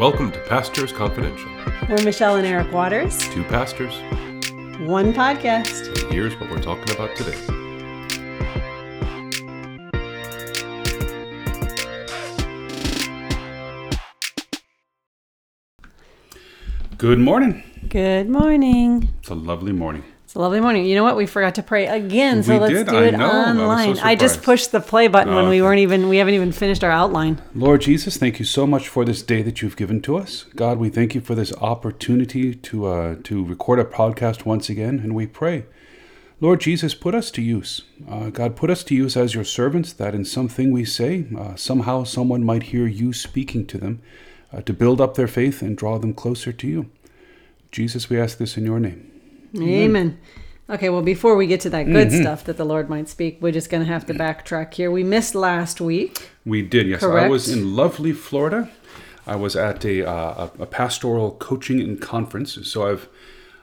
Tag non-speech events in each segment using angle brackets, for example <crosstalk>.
Welcome to Pastors Confidential. We're Michelle and Eric Waters, Two pastors, one podcast. and here's what we're talking about today. Good morning. Good morning. It's a lovely morning. It's a lovely morning. You know what? We forgot to pray again, so We let's did? do it. I was so online. I just pushed the play button when Oh, we okay. weren't even we haven't even finished our outline. Lord Jesus, thank you so much for this day that you've given to us. God, we thank you for this opportunity to uh, to record a podcast once again, and we pray, Lord Jesus, put us to use. Uh, God, put us to use as your servants. That in something we say, uh, somehow someone might hear you speaking to them, uh, to build up their faith and draw them closer to you. Jesus, we ask this in your name. Amen. Okay, well, before we get to that good Mm-hmm. stuff that the Lord might speak, we're just going to have to backtrack here. We missed last week. We did, yes. I was in lovely Florida. I was at a, uh, a, a pastoral coaching and conference. So I've,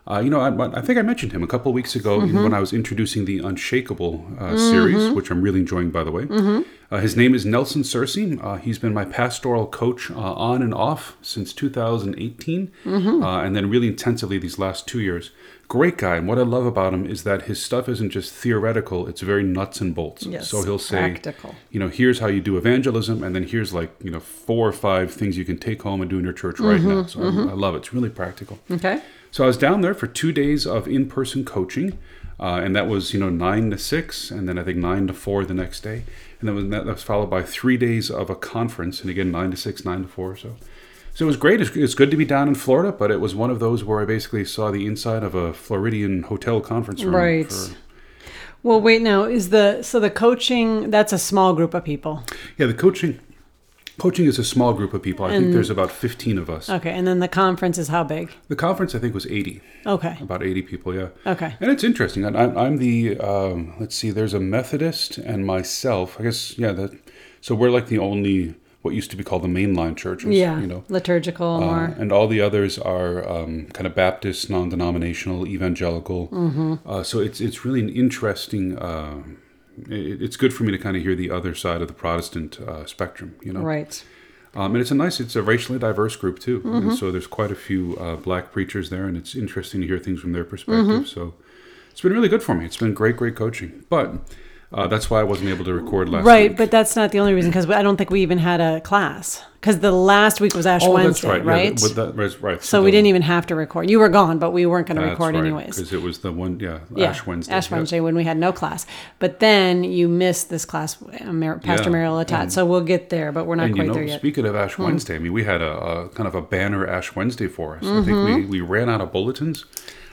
uh, you know, I, I think I mentioned him a couple of weeks ago Mm-hmm. when I was introducing the Unshakable uh, series, which I'm really enjoying, by the way. Mm-hmm. Uh, his name is Nelson Searcy. Uh, he's been my pastoral coach uh, on and off since 2018, Mm-hmm. uh, and then really intensively these last two years. Great guy, and what I love about him is that his stuff isn't just theoretical; it's very nuts and bolts. Yes, so he'll say, practical. you know, here's how you do evangelism, and then here's like, you know, four or five things you can take home and do in your church right now. So I, I love it. It's really practical. Okay. So I was down there for two days of in-person coaching, uh, and that was, you know, nine to six, and then I think nine to four the next day, and then was, that was followed by three days of a conference, and again nine to six, nine to four. So, so it was great. It's, it's good to be down in Florida, but it was one of those where I basically saw the inside of a Floridian hotel conference room. Right. for- Well, wait now. Is the so the coaching that's a small group of people. yeah, the coaching. Coaching is a small group of people. I think there's about 15 of us. Okay, and then the conference is how big? The conference, I think, was 80, Okay. about 80 people, yeah. Okay. And it's interesting. I, I'm, I'm the, um, let's see, there's a Methodist and myself. I guess, yeah, that, so we're like the only, what used to be called the mainline churches, Yeah. you know. Liturgical Uh, more. and all the others are um, kind of Baptist, non-denominational, evangelical. Mm-hmm. Uh, so it's it's really an interesting. Uh, it, it's good for me to kind of hear the other side of the Protestant uh, spectrum, you know. Right. Um, and it's a nice, it's a racially diverse group too. Mm-hmm. And so there's quite a few uh, black preachers there, and it's interesting to hear things from their perspective. So it's been really good for me. It's been great, great coaching. But uh, that's why I wasn't able to record last Right, week. Right, but that's not the only reason because I don't think we even had a class because the last week was Ash oh, Wednesday, that's right. right? Yeah, that, right, right. so we didn't even have to record. You were gone, but we weren't going to record anyways. because it was the one, yeah, Yeah, Ash Wednesday. Ash yeah. Wednesday when we had no class. But then you missed this class, Pastor Yeah, Mariel Latat. So we'll get there, but we're not quite you know, there yet. Hmm. speaking of Ash Wednesday, I mean, we had a, a kind of a banner Ash Wednesday for us. I think we, Mm-hmm. we ran out of bulletins.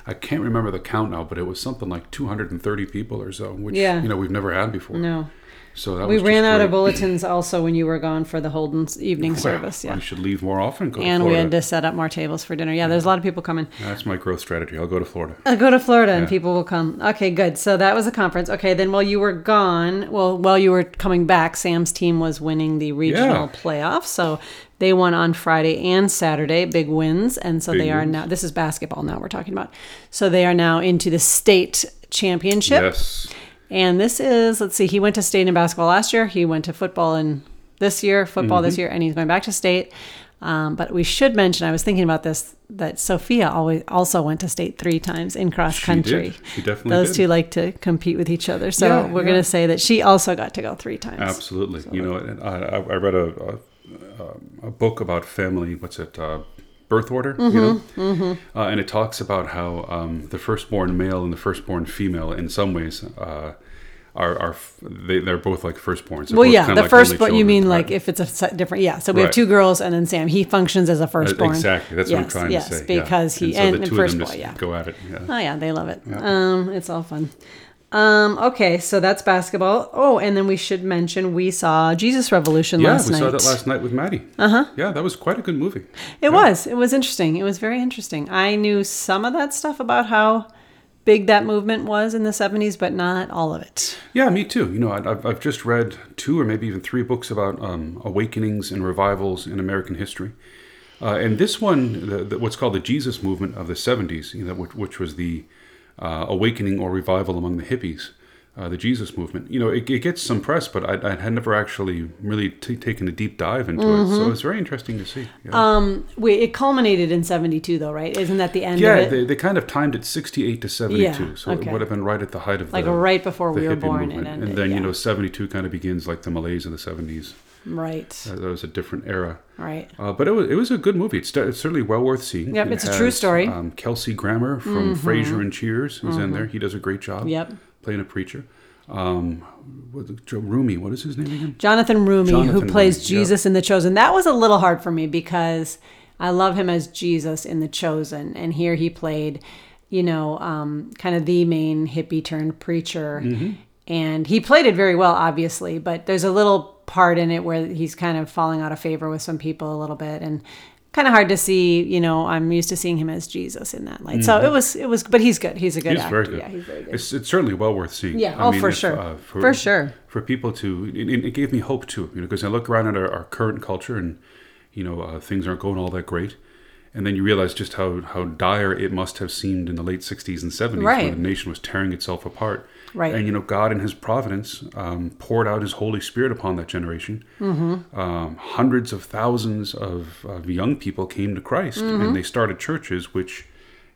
I can't remember the count now, but it was something like 230 people or so, which Yeah. you know we've never had before. no. So that We ran out of <clears throat> bulletins also when you were gone for the Holden's evening Well, service. I Yeah. should leave more often. Go And we had to set up more tables for dinner. Yeah, there's a lot of people coming. That's my growth strategy. I'll go to Florida. I'll go to Florida and people will come. Okay, good. So that was a conference. Okay, then while you were gone, well, while you were coming back, Sam's team was winning the regional Yeah. playoff. So they won on Friday and Saturday, big wins. And so Big they are wins. now, this is basketball now we're talking about. So they are now into the state championship. Yes. And this is, let's see, he went to state in basketball last year. He went to football in this year, football Mm-hmm. this year, and he's going back to state. Um, but we should mention, I was thinking about this, that Sophia always also went to state three times in cross She country. did. She definitely Those did. two like to compete with each other. So Yeah, we're yeah. going to say that she also got to go three times. Absolutely. you know, I, I I read a, a, a book about family. What's it? Uh, birth order. Mm-hmm, You know, uh, and it talks about how um, the firstborn male and the firstborn female, in some ways, uh, are are they they're both like firstborns. They're Well, yeah, the like first, but you mean like if it's a different, yeah. So we have two girls and then Sam. He functions as a firstborn. Exactly. That's what I'm Yes, trying yes, to say. yeah. because he and, so and, the and two first of them just yeah. go at it. Yeah. Oh yeah, they love it. Um, it's all fun. Um, okay, so that's basketball. Oh, and then we should mention we saw Jesus Revolution Yeah, last we night. saw that last night with Maddie. Uh huh. Yeah, that was quite a good movie. It was. It was interesting. It was very interesting. I knew some of that stuff about how big that movement was in the 70s, but not all of it. Yeah, me too. You know, I've, I've just read two or maybe even three books about um, awakenings and revivals in American history. Uh, and this one, the, the, what's called the Jesus movement of the 70s, you know, which, which was the uh, awakening or revival among the hippies, uh, the Jesus movement. You know, it, it gets some press, but I, I had never actually really t- taken a deep dive into it. So it's very interesting to see. Yeah, Mm-hmm. Um, wait, it culminated in 72 though, right? Isn't that the end yeah of it? they, they kind of timed it 68 to 72. Yeah, so it would have been right at the height of like the, right before we were born movement. it ended. and then, yeah. you know, 72 kind of begins like the malaise of the 70s. Right, Uh, that was a different era. right. Uh, but it was, it was a good movie. It's, it's certainly well worth seeing. Yep, It it's a true story. Mm-hmm. Um, Kelsey Grammer from Frasier and Cheers who's in there. He does a great job Yep. playing a preacher. Um, what, Joe Roumie, what is his name again? Jonathan Roumie, who plays Roumie, yeah. Jesus in The Chosen. That was a little hard for me because I love him as Jesus in The Chosen, and here he played, you know, um, kind of the main hippie turned preacher, Mm-hmm. And he played it very well, obviously. But there's a little part in it where he's kind of falling out of favor with some people a little bit, and kind of hard to see. You know, I'm used to seeing him as Jesus in that light. So it was, it was, but he's good. He's a good Mm-hmm. He's actor. very good. Yeah, he's very good. It's, it's certainly well worth seeing. Yeah, oh, for sure. for, For sure. For people to, it, it gave me hope too, you know, because I look around at our, our current culture and, you know, uh, things aren't going all that great. And then you realize just how, how dire it must have seemed in the late 60s and 70s Right. when the nation was tearing itself apart. Right. And, you know, God in His providence um, poured out His Holy Spirit upon that generation. Mm-hmm. Um, hundreds of thousands of, of young people came to Christ Mm-hmm. and they started churches, which,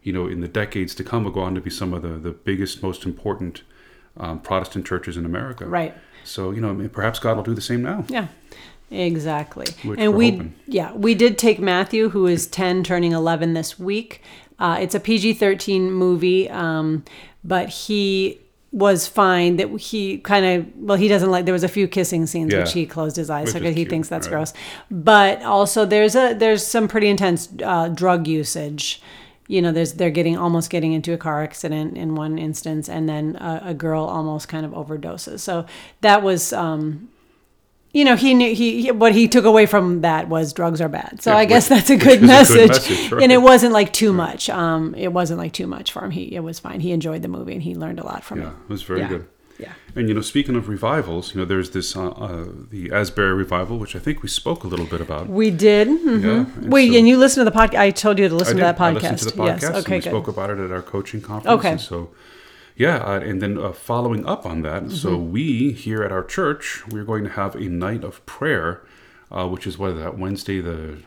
you know, in the decades to come will go on to be some of the, the biggest, most important um, Protestant churches in America. Right. So, you know, perhaps God will do the same now. Yeah, exactly. Which and we're hoping. yeah, we did take Matthew, who is ten, turning eleven this week. Uh, it's a PG thirteen movie, um, but he was fine. That he kind of well, he doesn't like. There was a few kissing scenes Yeah. which he closed his eyes because is he thinks that's right. gross. But also, there's a there's some pretty intense uh, drug usage. You know, there's they're getting almost getting into a car accident in one instance, and then a, a girl almost kind of overdoses. So that was. Um, you know, he knew he, what he took away from that was drugs are bad. So Yeah, I guess <laughs> that's a good is a good message. message, right. And it wasn't like too much. Um, it wasn't like too much for him. He it was fine. He enjoyed the movie and he learned a lot from it. Yeah, it. was very Yeah. good. Yeah. And you know, speaking of revivals, you know, there's this uh, uh, the Asbury revival, which I think we spoke a little bit about. We did. mhm. Yeah, and Wait, so- and you listened to the podcast? I told you to I listen to that I podcast. listened to the podcast. Yes. and Okay. we Good. spoke about it at our coaching conference. Okay. And so, yeah, uh, and then uh, following up on that, so Mm-hmm. we here at our church, we're going to have a night of prayer, uh, which is what is that Wednesday the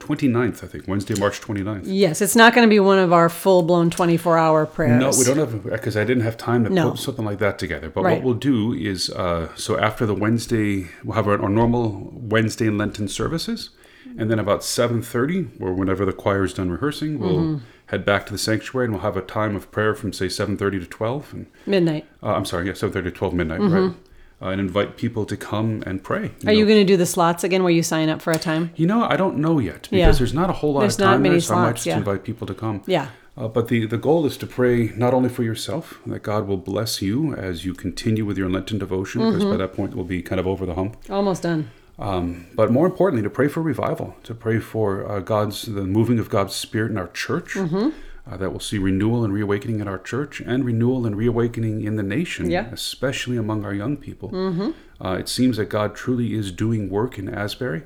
29th, I think, Wednesday, March 29th. Yes, it's not going to be one of our full blown twenty four hour prayers. No, we don't have because I didn't have time to No. put something like that together. But Right. what we'll do is, uh, so after the Wednesday, we'll have our, our normal Wednesday and Lenten services, and then about seven thirty, or whenever the choir's done rehearsing, we'll Mm-hmm. Head back to the sanctuary and we'll have a time of prayer from say seven thirty to twelve, and Midnight. uh, I'm sorry, yeah, seven thirty to twelve midnight, right? Uh, and invite people to come and pray. Mm-hmm. Are you going to do the slots again where you sign up for a time? You know, I don't know yet because Yeah. there's not a whole lot There's of time there, so I might slots, just yeah. invite people to come. Yeah. Uh, but the, the goal is to pray not only for yourself, that God will bless you as you continue with your Lenten devotion, because Mm-hmm. by that point we'll be kind of over the hump. Almost done. Um, but more importantly, to pray for revival, to pray for uh, God's the moving of God's Spirit in our church, Mm-hmm. uh, that we'll see renewal and reawakening in our church, and renewal and reawakening in the nation, Yeah. especially among our young people. Uh, it seems that God truly is doing work in Asbury.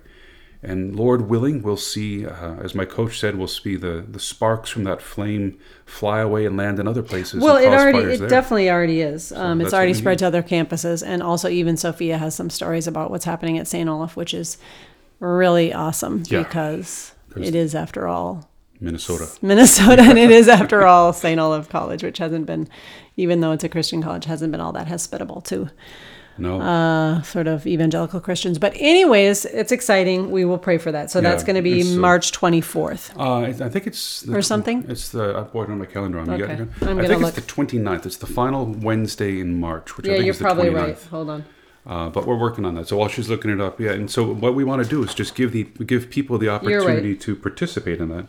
And Lord willing, we'll see, uh, as my coach said, we'll see the, the sparks from that flame fly away and land in other places. Well, it already, it there. definitely already is. Um, it's already spread need. to other campuses, and also even Sophia has some stories about what's happening at St. Olaf, which is really awesome Yeah. because 'Cause- it is, after all, Minnesota. <laughs> Minnesota, and it is, after all, St. Olaf College, which hasn't been, even though it's a Christian college, hasn't been all that hospitable to No. uh, sort of evangelical Christians. But anyways, it's exciting. We will pray for that. So that's going to be uh, March 24th. Uh, I I think it's the, Or something? It's the I bought it on my calendar. On Okay. okay. I'm I think look. it's the 29th. It's the final Wednesday in March, which I Yeah, think you're is the probably 29th. right. Hold on. Uh, but we're working on that. So while she's looking it up, yeah. And so what we want to do is just give the give people the right. opportunity to participate in that,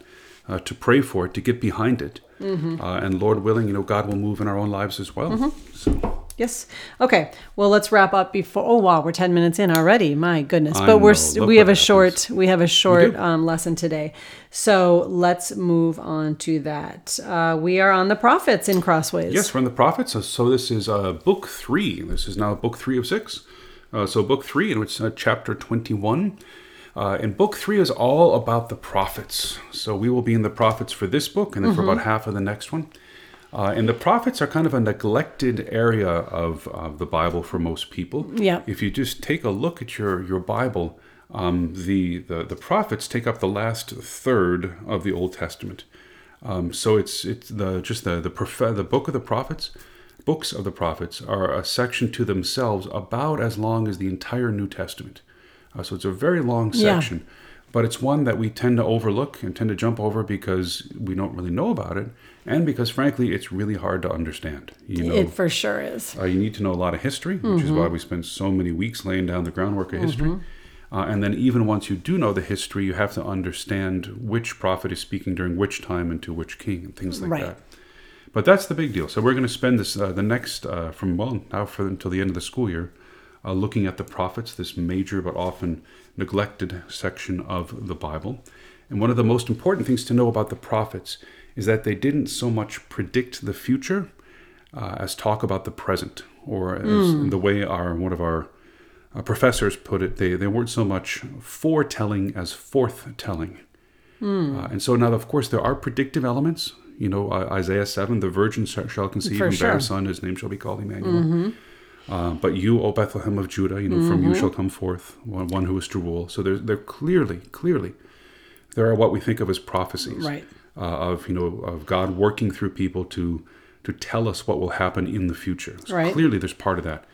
uh, to pray for it, to get behind it, Mm-hmm. uh, and Lord willing, you know, God will move in our own lives as well. So Yes. Okay. Well, let's wrap up before. Oh wow, we're ten minutes in already. My goodness. But we're know. s- Look we have a short we have a short um, lesson today. So let's move on to that. Uh, we are on the prophets in Crossways. Yes, we're in the prophets. So, so this is uh, book three. This is now book three of six. Uh, so book three, in which uh, chapter twenty-one. Uh, and book three is all about the prophets. So we will be in the prophets for this book, and then for about half of the next one. Uh, and the prophets are kind of a neglected area of, of the Bible for most people. Yeah. If you just take a look at your, your Bible, um, the, the, the prophets take up the last third of the Old Testament. Um, so it's it's the just the the prophet, the book of the prophets, books of the prophets are a section to themselves about as long as the entire New Testament. Uh, so it's a very long Yeah. section, but it's one that we tend to overlook and tend to jump over because we don't really know about it, and because frankly it's really hard to understand. You know, It for sure is. uh, you need to know a lot of history, which is why we spend so many weeks laying down the groundwork of history. Uh, and then, even once you do know the history, you have to understand which prophet is speaking during which time and to which king and things like Right. that. But that's the big deal. So we're going to spend this uh, the next uh, from well now for until the end of the school year, uh, looking at the prophets, this major but often neglected section of the Bible. And one of the most important things to know about the prophets is that they didn't so much predict the future uh, as talk about the present, or as Hmm. the way our one of our uh, professors put it, they, they weren't so much foretelling as forthtelling. Hmm. Uh, and so now, of course, there are predictive elements. You know, uh, Isaiah 7, the virgin shall conceive For and bear sure. Mm-hmm. a son, his name shall be called Emmanuel. Uh, but you, O Bethlehem of Judah, you know, from you shall come forth one, one who is to rule. So there, there clearly, clearly, there are what we think of as prophecies Right. uh, of you know of God working through people to to tell us what will happen in the future. So Right. clearly, there's part of that.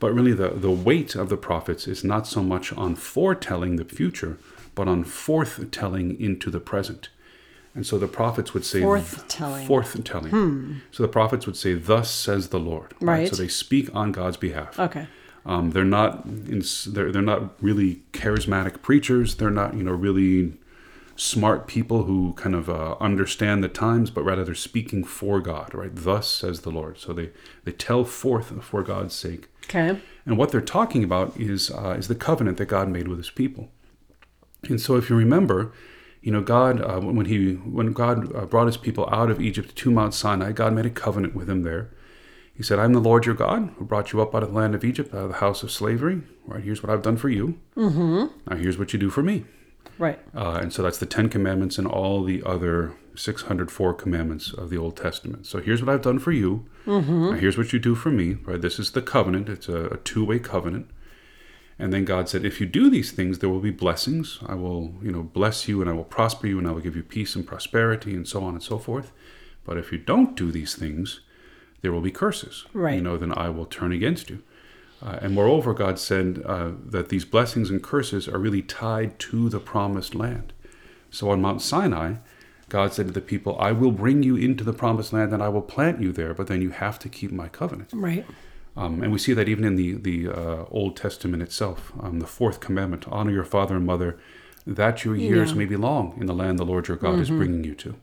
But really, the the weight of the prophets is not so much on foretelling the future, but on forthtelling into the present. And so the prophets would say Forthtelling. Forthtelling. So the prophets would say, "Thus says the Lord." Right. So they speak on God's behalf. Okay. Um, they're not in, they're they're not really charismatic preachers. They're not you know really smart people who kind of uh, understand the times, but rather they're speaking for God. Right. Thus says the Lord. So they they tell forth for God's sake. Okay. And what they're talking about is uh, is the covenant that God made with His people. And so, if you remember, you know, God uh, when He when God uh, brought His people out of Egypt to Mount Sinai, God made a covenant with them there. He said, "I'm the Lord your God who brought you up out of the land of Egypt, out of the house of slavery. Right here's what I've done for you. Mm-hmm. Now here's what you do for me." Right. Uh, and so that's the Ten Commandments and all the other 604 commandments of the Old Testament. So here's what I've done for you. Now here's what you do for me. Right? This is the covenant. It's a, a two-way covenant. And then God said, if you do these things, there will be blessings. I will, you know, bless you and I will prosper you and I will give you peace and prosperity and so on and so forth. But if you don't do these things, there will be curses. Right. You know, then I will turn against you. Uh, and moreover, God said uh, that these blessings and curses are really tied to the promised land. So on Mount Sinai, God said to the people, I will bring you into the promised land and I will plant you there, but then you have to keep my covenant. Right. Um, and we see that even in the, the uh, Old Testament itself. Um, the fourth commandment honor your father and mother, that your years Yeah. may be long in the land the Lord your God is bringing you to.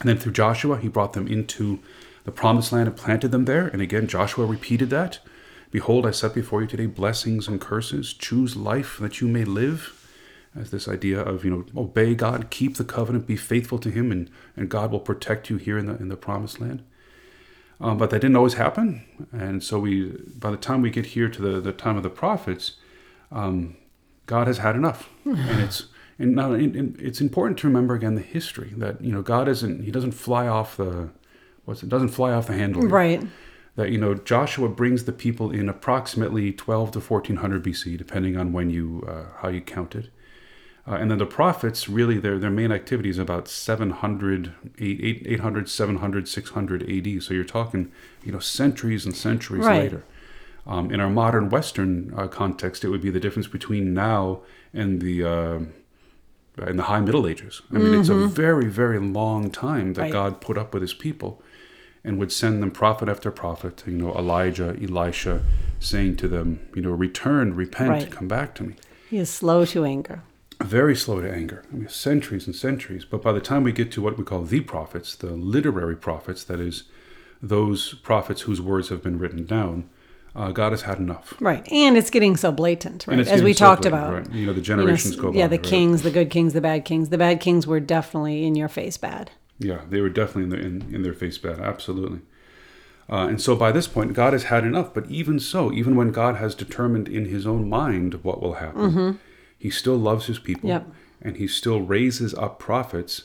And then through Joshua, he brought them into the promised land and planted them there. And again, Joshua repeated that. Behold, I set before you today blessings and curses. Choose life that you may live. As this idea of, you know, obey God, keep the covenant, be faithful to him, and, and God will protect you here in the in the promised land. Um, but that didn't always happen. And so we by the time we get here to the, the time of the prophets, um, God has had enough. <laughs> and it's and now it's important to remember again the history that you know God isn't he doesn't fly off the what's it doesn't fly off the handle. Right. that you know Joshua brings the people in approximately 12 to 1400 BC, depending on when you uh, how you count it. Uh, and then the prophets really their their main activity is about 700 8, 800 700 600 AD. So you're talking you know centuries and centuries Right. later. Um, in our modern Western uh, context, it would be the difference between now and the uh, in the High Middle Ages. I mean, it's a very, very long time that Right. God put up with His people, and would send them prophet after prophet. You know, Elijah, Elisha, saying to them, you know, return, repent, Right. come back to me. He is slow to anger. Very slow to anger. I mean, centuries and centuries. But by the time we get to what we call the prophets, the literary prophets, that is, those prophets whose words have been written down, uh, God has had enough. Right. And it's getting so blatant, right? As we so talked blatant, about. right? You know, the You know, generations go by. yeah, the right? kings, the good kings, the bad kings. The bad kings were definitely in your face bad. Yeah, they were definitely in, the, in, in their face bad, absolutely. Uh, and so by this point, God has had enough. But even so, even when God has determined in his own mind what will happen, he still loves his people. Yep. And he still raises up prophets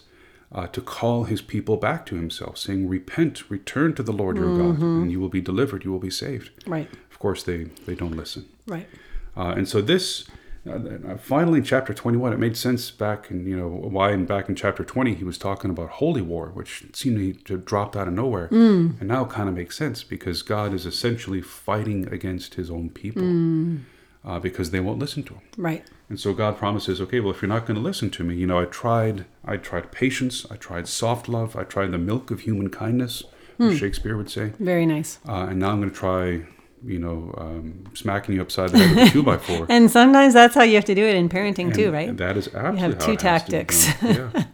uh, to call his people back to himself, saying, Repent, return to the Lord your God, and you will be delivered, you will be saved. Right. Of course, they, they don't listen. Right. Uh, and so this, uh, uh, finally, in chapter 21, it made sense back in, you know, why in, back in chapter 20 he was talking about holy war, which seemed to have dropped out of nowhere. Mm. And now kind of makes sense because God is essentially fighting against his own people Mm. Uh, because they won't listen to him. Right. And so God promises, okay, well, if you're not going to listen to me, you know, I tried, I tried patience, I tried soft love, I tried the milk of human kindness, Hmm. as Shakespeare would say, Very nice. uh, and now I'm going to try, you know, um, smacking you upside the head with a two by four. <laughs> And sometimes that's how you have to do it in parenting too, And right? That is absolutely You have two it has to be tactics. Yeah. <laughs>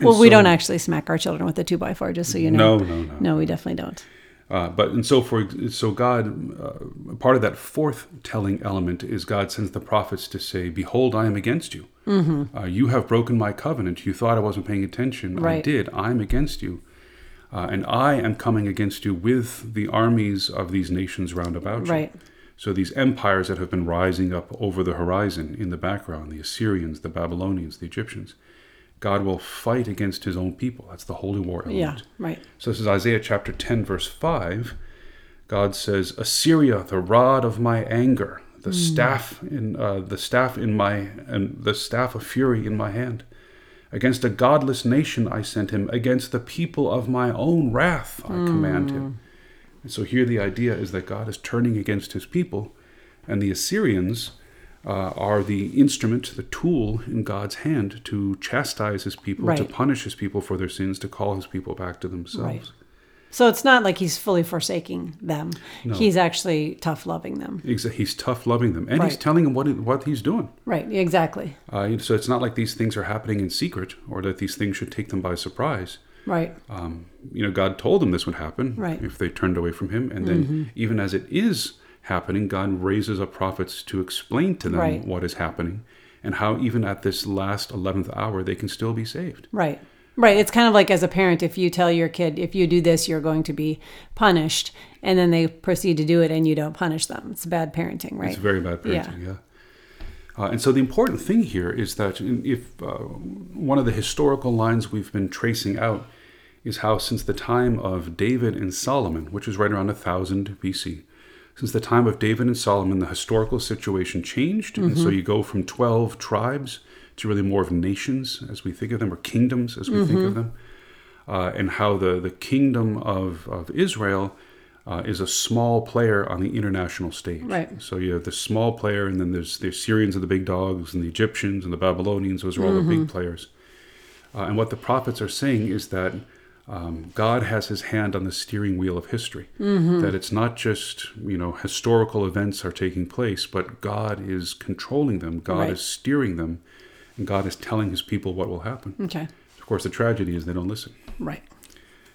Well, we don't actually smack our children with a two by four, just so you know. No, no, no. No, we definitely don't. Uh, but and so for so God, uh, part of that fourth telling element is God sends the prophets to say, "Behold, I am against you. Mm-hmm. Uh, you have broken my covenant. You thought I wasn't paying attention. I did. I am against you, uh, and I am coming against you with the armies of these nations round about you." Right. So these empires that have been rising up over the horizon in the background, the Assyrians, the Babylonians, the Egyptians, God will fight against his own people. That's the holy war element. Yeah. Right. So this is Isaiah chapter 10, verse 5. God says, Assyria, the rod of my anger, the hmm. staff in uh, the staff in my and the staff of fury in my hand. Against a godless nation I sent him, against the people of my own wrath I hmm. command him. And so here the idea is that God is turning against his people, and the Assyrians uh, are the instrument, the tool in God's hand to chastise his people, to punish his people for their sins, to call his people back to themselves. Right. So it's not like he's fully forsaking them. No. He's actually tough loving them. He's tough loving them, and he's telling them what what he's doing. Right. Exactly. Uh, so it's not like these things are happening in secret, or that these things should take them by surprise. Right. Um, you know, God told them this would happen Right. Mm-hmm. if they turned away from Him, and then even as it is happening, God raises up prophets to explain to them Right. what is happening, and how even at this last eleventh hour they can still be saved. Right. Right. It's kind of like as a parent, if you tell your kid, if you do this, you're going to be punished, and then they proceed to do it and you don't punish them. It's bad parenting, right? It's very bad parenting, yeah. Uh, and so the important thing here is that if uh, one of the historical lines we've been tracing out is how since the time of David and Solomon, which is right around 1000 BC, since the time of David and Solomon, the historical situation changed. And so you go from 12 tribes to really more of nations as we think of them, or kingdoms as we think of them. Uh, and how the, the kingdom of, of Israel uh, is a small player on the international stage. Right. So you have the small player, and then there's the Syrians are the big dogs, and the Egyptians and the Babylonians, those are all the big players. Uh, and what the prophets are saying is that um, God has his hand on the steering wheel of history. That it's not just, you know, historical events are taking place, but God is controlling them, God Right. is steering them, and God is telling his people what will happen. Okay. Of course, the tragedy is they don't listen. Right.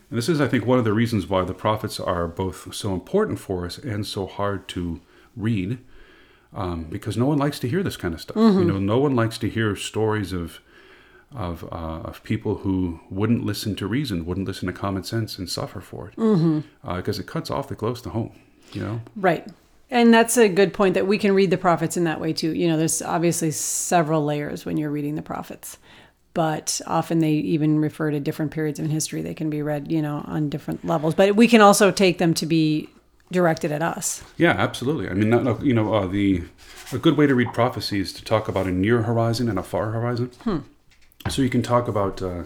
And this is, I think, one of the reasons why the prophets are both so important for us and so hard to read, um, because no one likes to hear this kind of stuff. You know, no one likes to hear stories of of uh, of people who wouldn't listen to reason, wouldn't listen to common sense, and suffer for it, because it cuts off the close to home. You know, Right. And that's a good point that we can read the prophets in that way too. You know, there's obviously several layers when you're reading the prophets, but often they even refer to different periods in history. They can be read, you know, on different levels. But we can also take them to be directed at us. Yeah, absolutely. I mean, not, no, you know, uh, the a good way to read prophecy is to talk about a near horizon and a far horizon. So you can talk about, uh,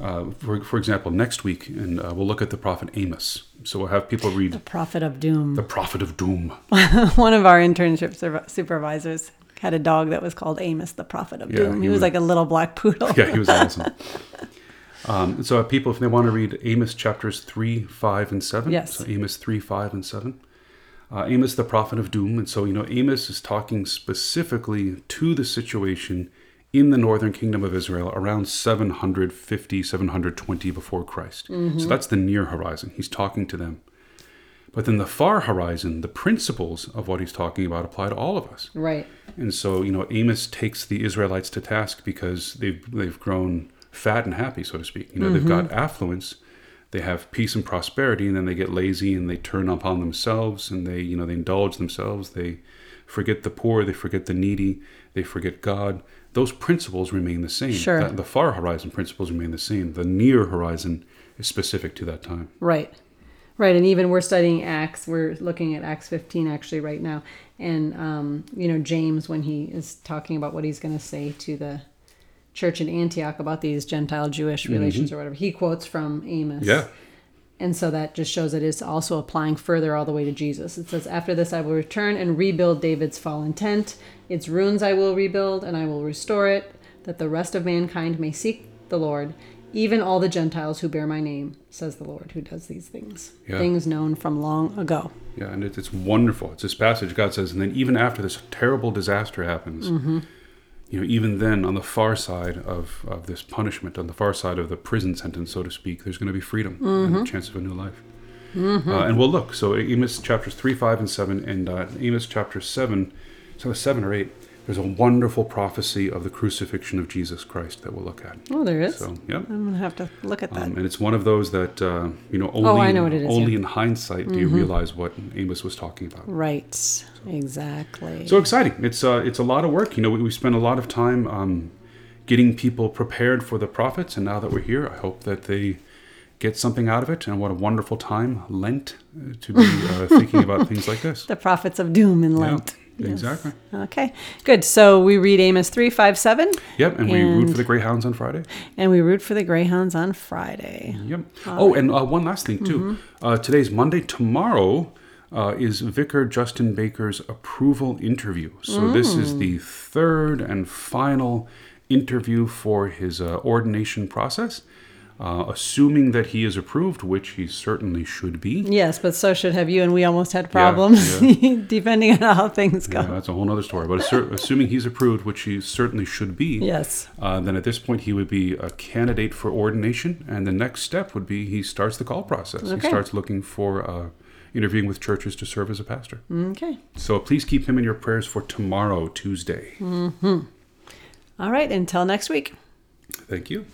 uh, for for example, next week, and uh, we'll look at the prophet Amos. So we'll have people read The Prophet of doom. the prophet of doom. <laughs> One of our internship sur- supervisors had a dog that was called Amos, the prophet of Yeah, doom. He, he was was- like a little black poodle. yeah, he was <laughs> awesome. Um, so people, if they want to read Amos chapters 3, 5, and 7. Yes. So Amos 3, 5, and 7. Uh, Amos, the prophet of doom. And so, you know, Amos is talking specifically to the situation in the northern kingdom of Israel around 750, 720 before Christ. So mm-hmm. that's the near horizon. He's talking to them. But then the far horizon, the principles of what he's talking about apply to all of us. Right. And so, you know, Amos takes the Israelites to task because they've they've grown fat and happy, so to speak. You know, they've got mm-hmm. affluence, they have peace and prosperity, and then they get lazy and they turn upon themselves, and they you know they indulge themselves. They forget the poor, they forget the needy, they forget God. Those principles remain the same. Sure. That- the far horizon principles remain the same. The near horizon is specific to that time. Right. Right. And even we're studying Acts. We're looking at Acts 15 actually right now. And, um, you know, James, when he is talking about what he's going to say to the church in Antioch about these Gentile Jewish relations or whatever, he quotes from Amos. Yeah. And so that just shows that it is also applying further all the way to Jesus. It says, After this I will return and rebuild David's fallen tent. Its ruins I will rebuild, and I will restore it, that the rest of mankind may seek the Lord, even all the Gentiles who bear my name, says the Lord, who does these things. Yeah. Things known from long ago. Yeah, and it's wonderful. It's this passage God says, and then even after this terrible disaster happens, mm-hmm. You know, even then on the far side of, of this punishment, on the far side of the prison sentence, so to speak, there's going to be freedom and a chance of a new life. Uh, and we'll look. So Amos chapters three, five, and seven, and uh, Amos chapter seven, so seven or eight. There's a wonderful prophecy of the crucifixion of Jesus Christ that we'll look at. Oh, there is. So, yeah. I'm going to have to look at that. Um, and it's one of those that uh, you know only Oh, I know what it is, only yeah. in hindsight do you realize what Amos was talking about. right. Exactly. So exciting! It's uh, it's a lot of work. You know, we, we spent a lot of time um, getting people prepared for the prophets, and now that we're here, I hope that they get something out of it. And what a wonderful time Lent uh, to be uh, thinking about things like this. <laughs> the prophets of doom in Yeah, Lent. Yes. exactly. Okay, good. So we read Amos 3, 5, 7, Yep, and we root for the Greyhounds on Friday. and we root for the Greyhounds on Friday. Yep. Oh, and uh, one last thing too. Uh, today's Monday. Tomorrow uh, is Vicar Justin Baker's approval interview. So this is the third and final interview for his uh, ordination process. Uh, assuming that he is approved, which he certainly should be. Yes, but so should have you, and we almost had problems <laughs> depending on how things go. Yeah, that's a whole other story. But assuming he's approved, which he certainly should be, Yes. uh, then at this point he would be a candidate for ordination, and the next step would be he starts the call process. He starts looking for uh, interviewing with churches to serve as a pastor. Okay. So please keep him in your prayers for tomorrow, Tuesday. All right. Until next week. Thank you.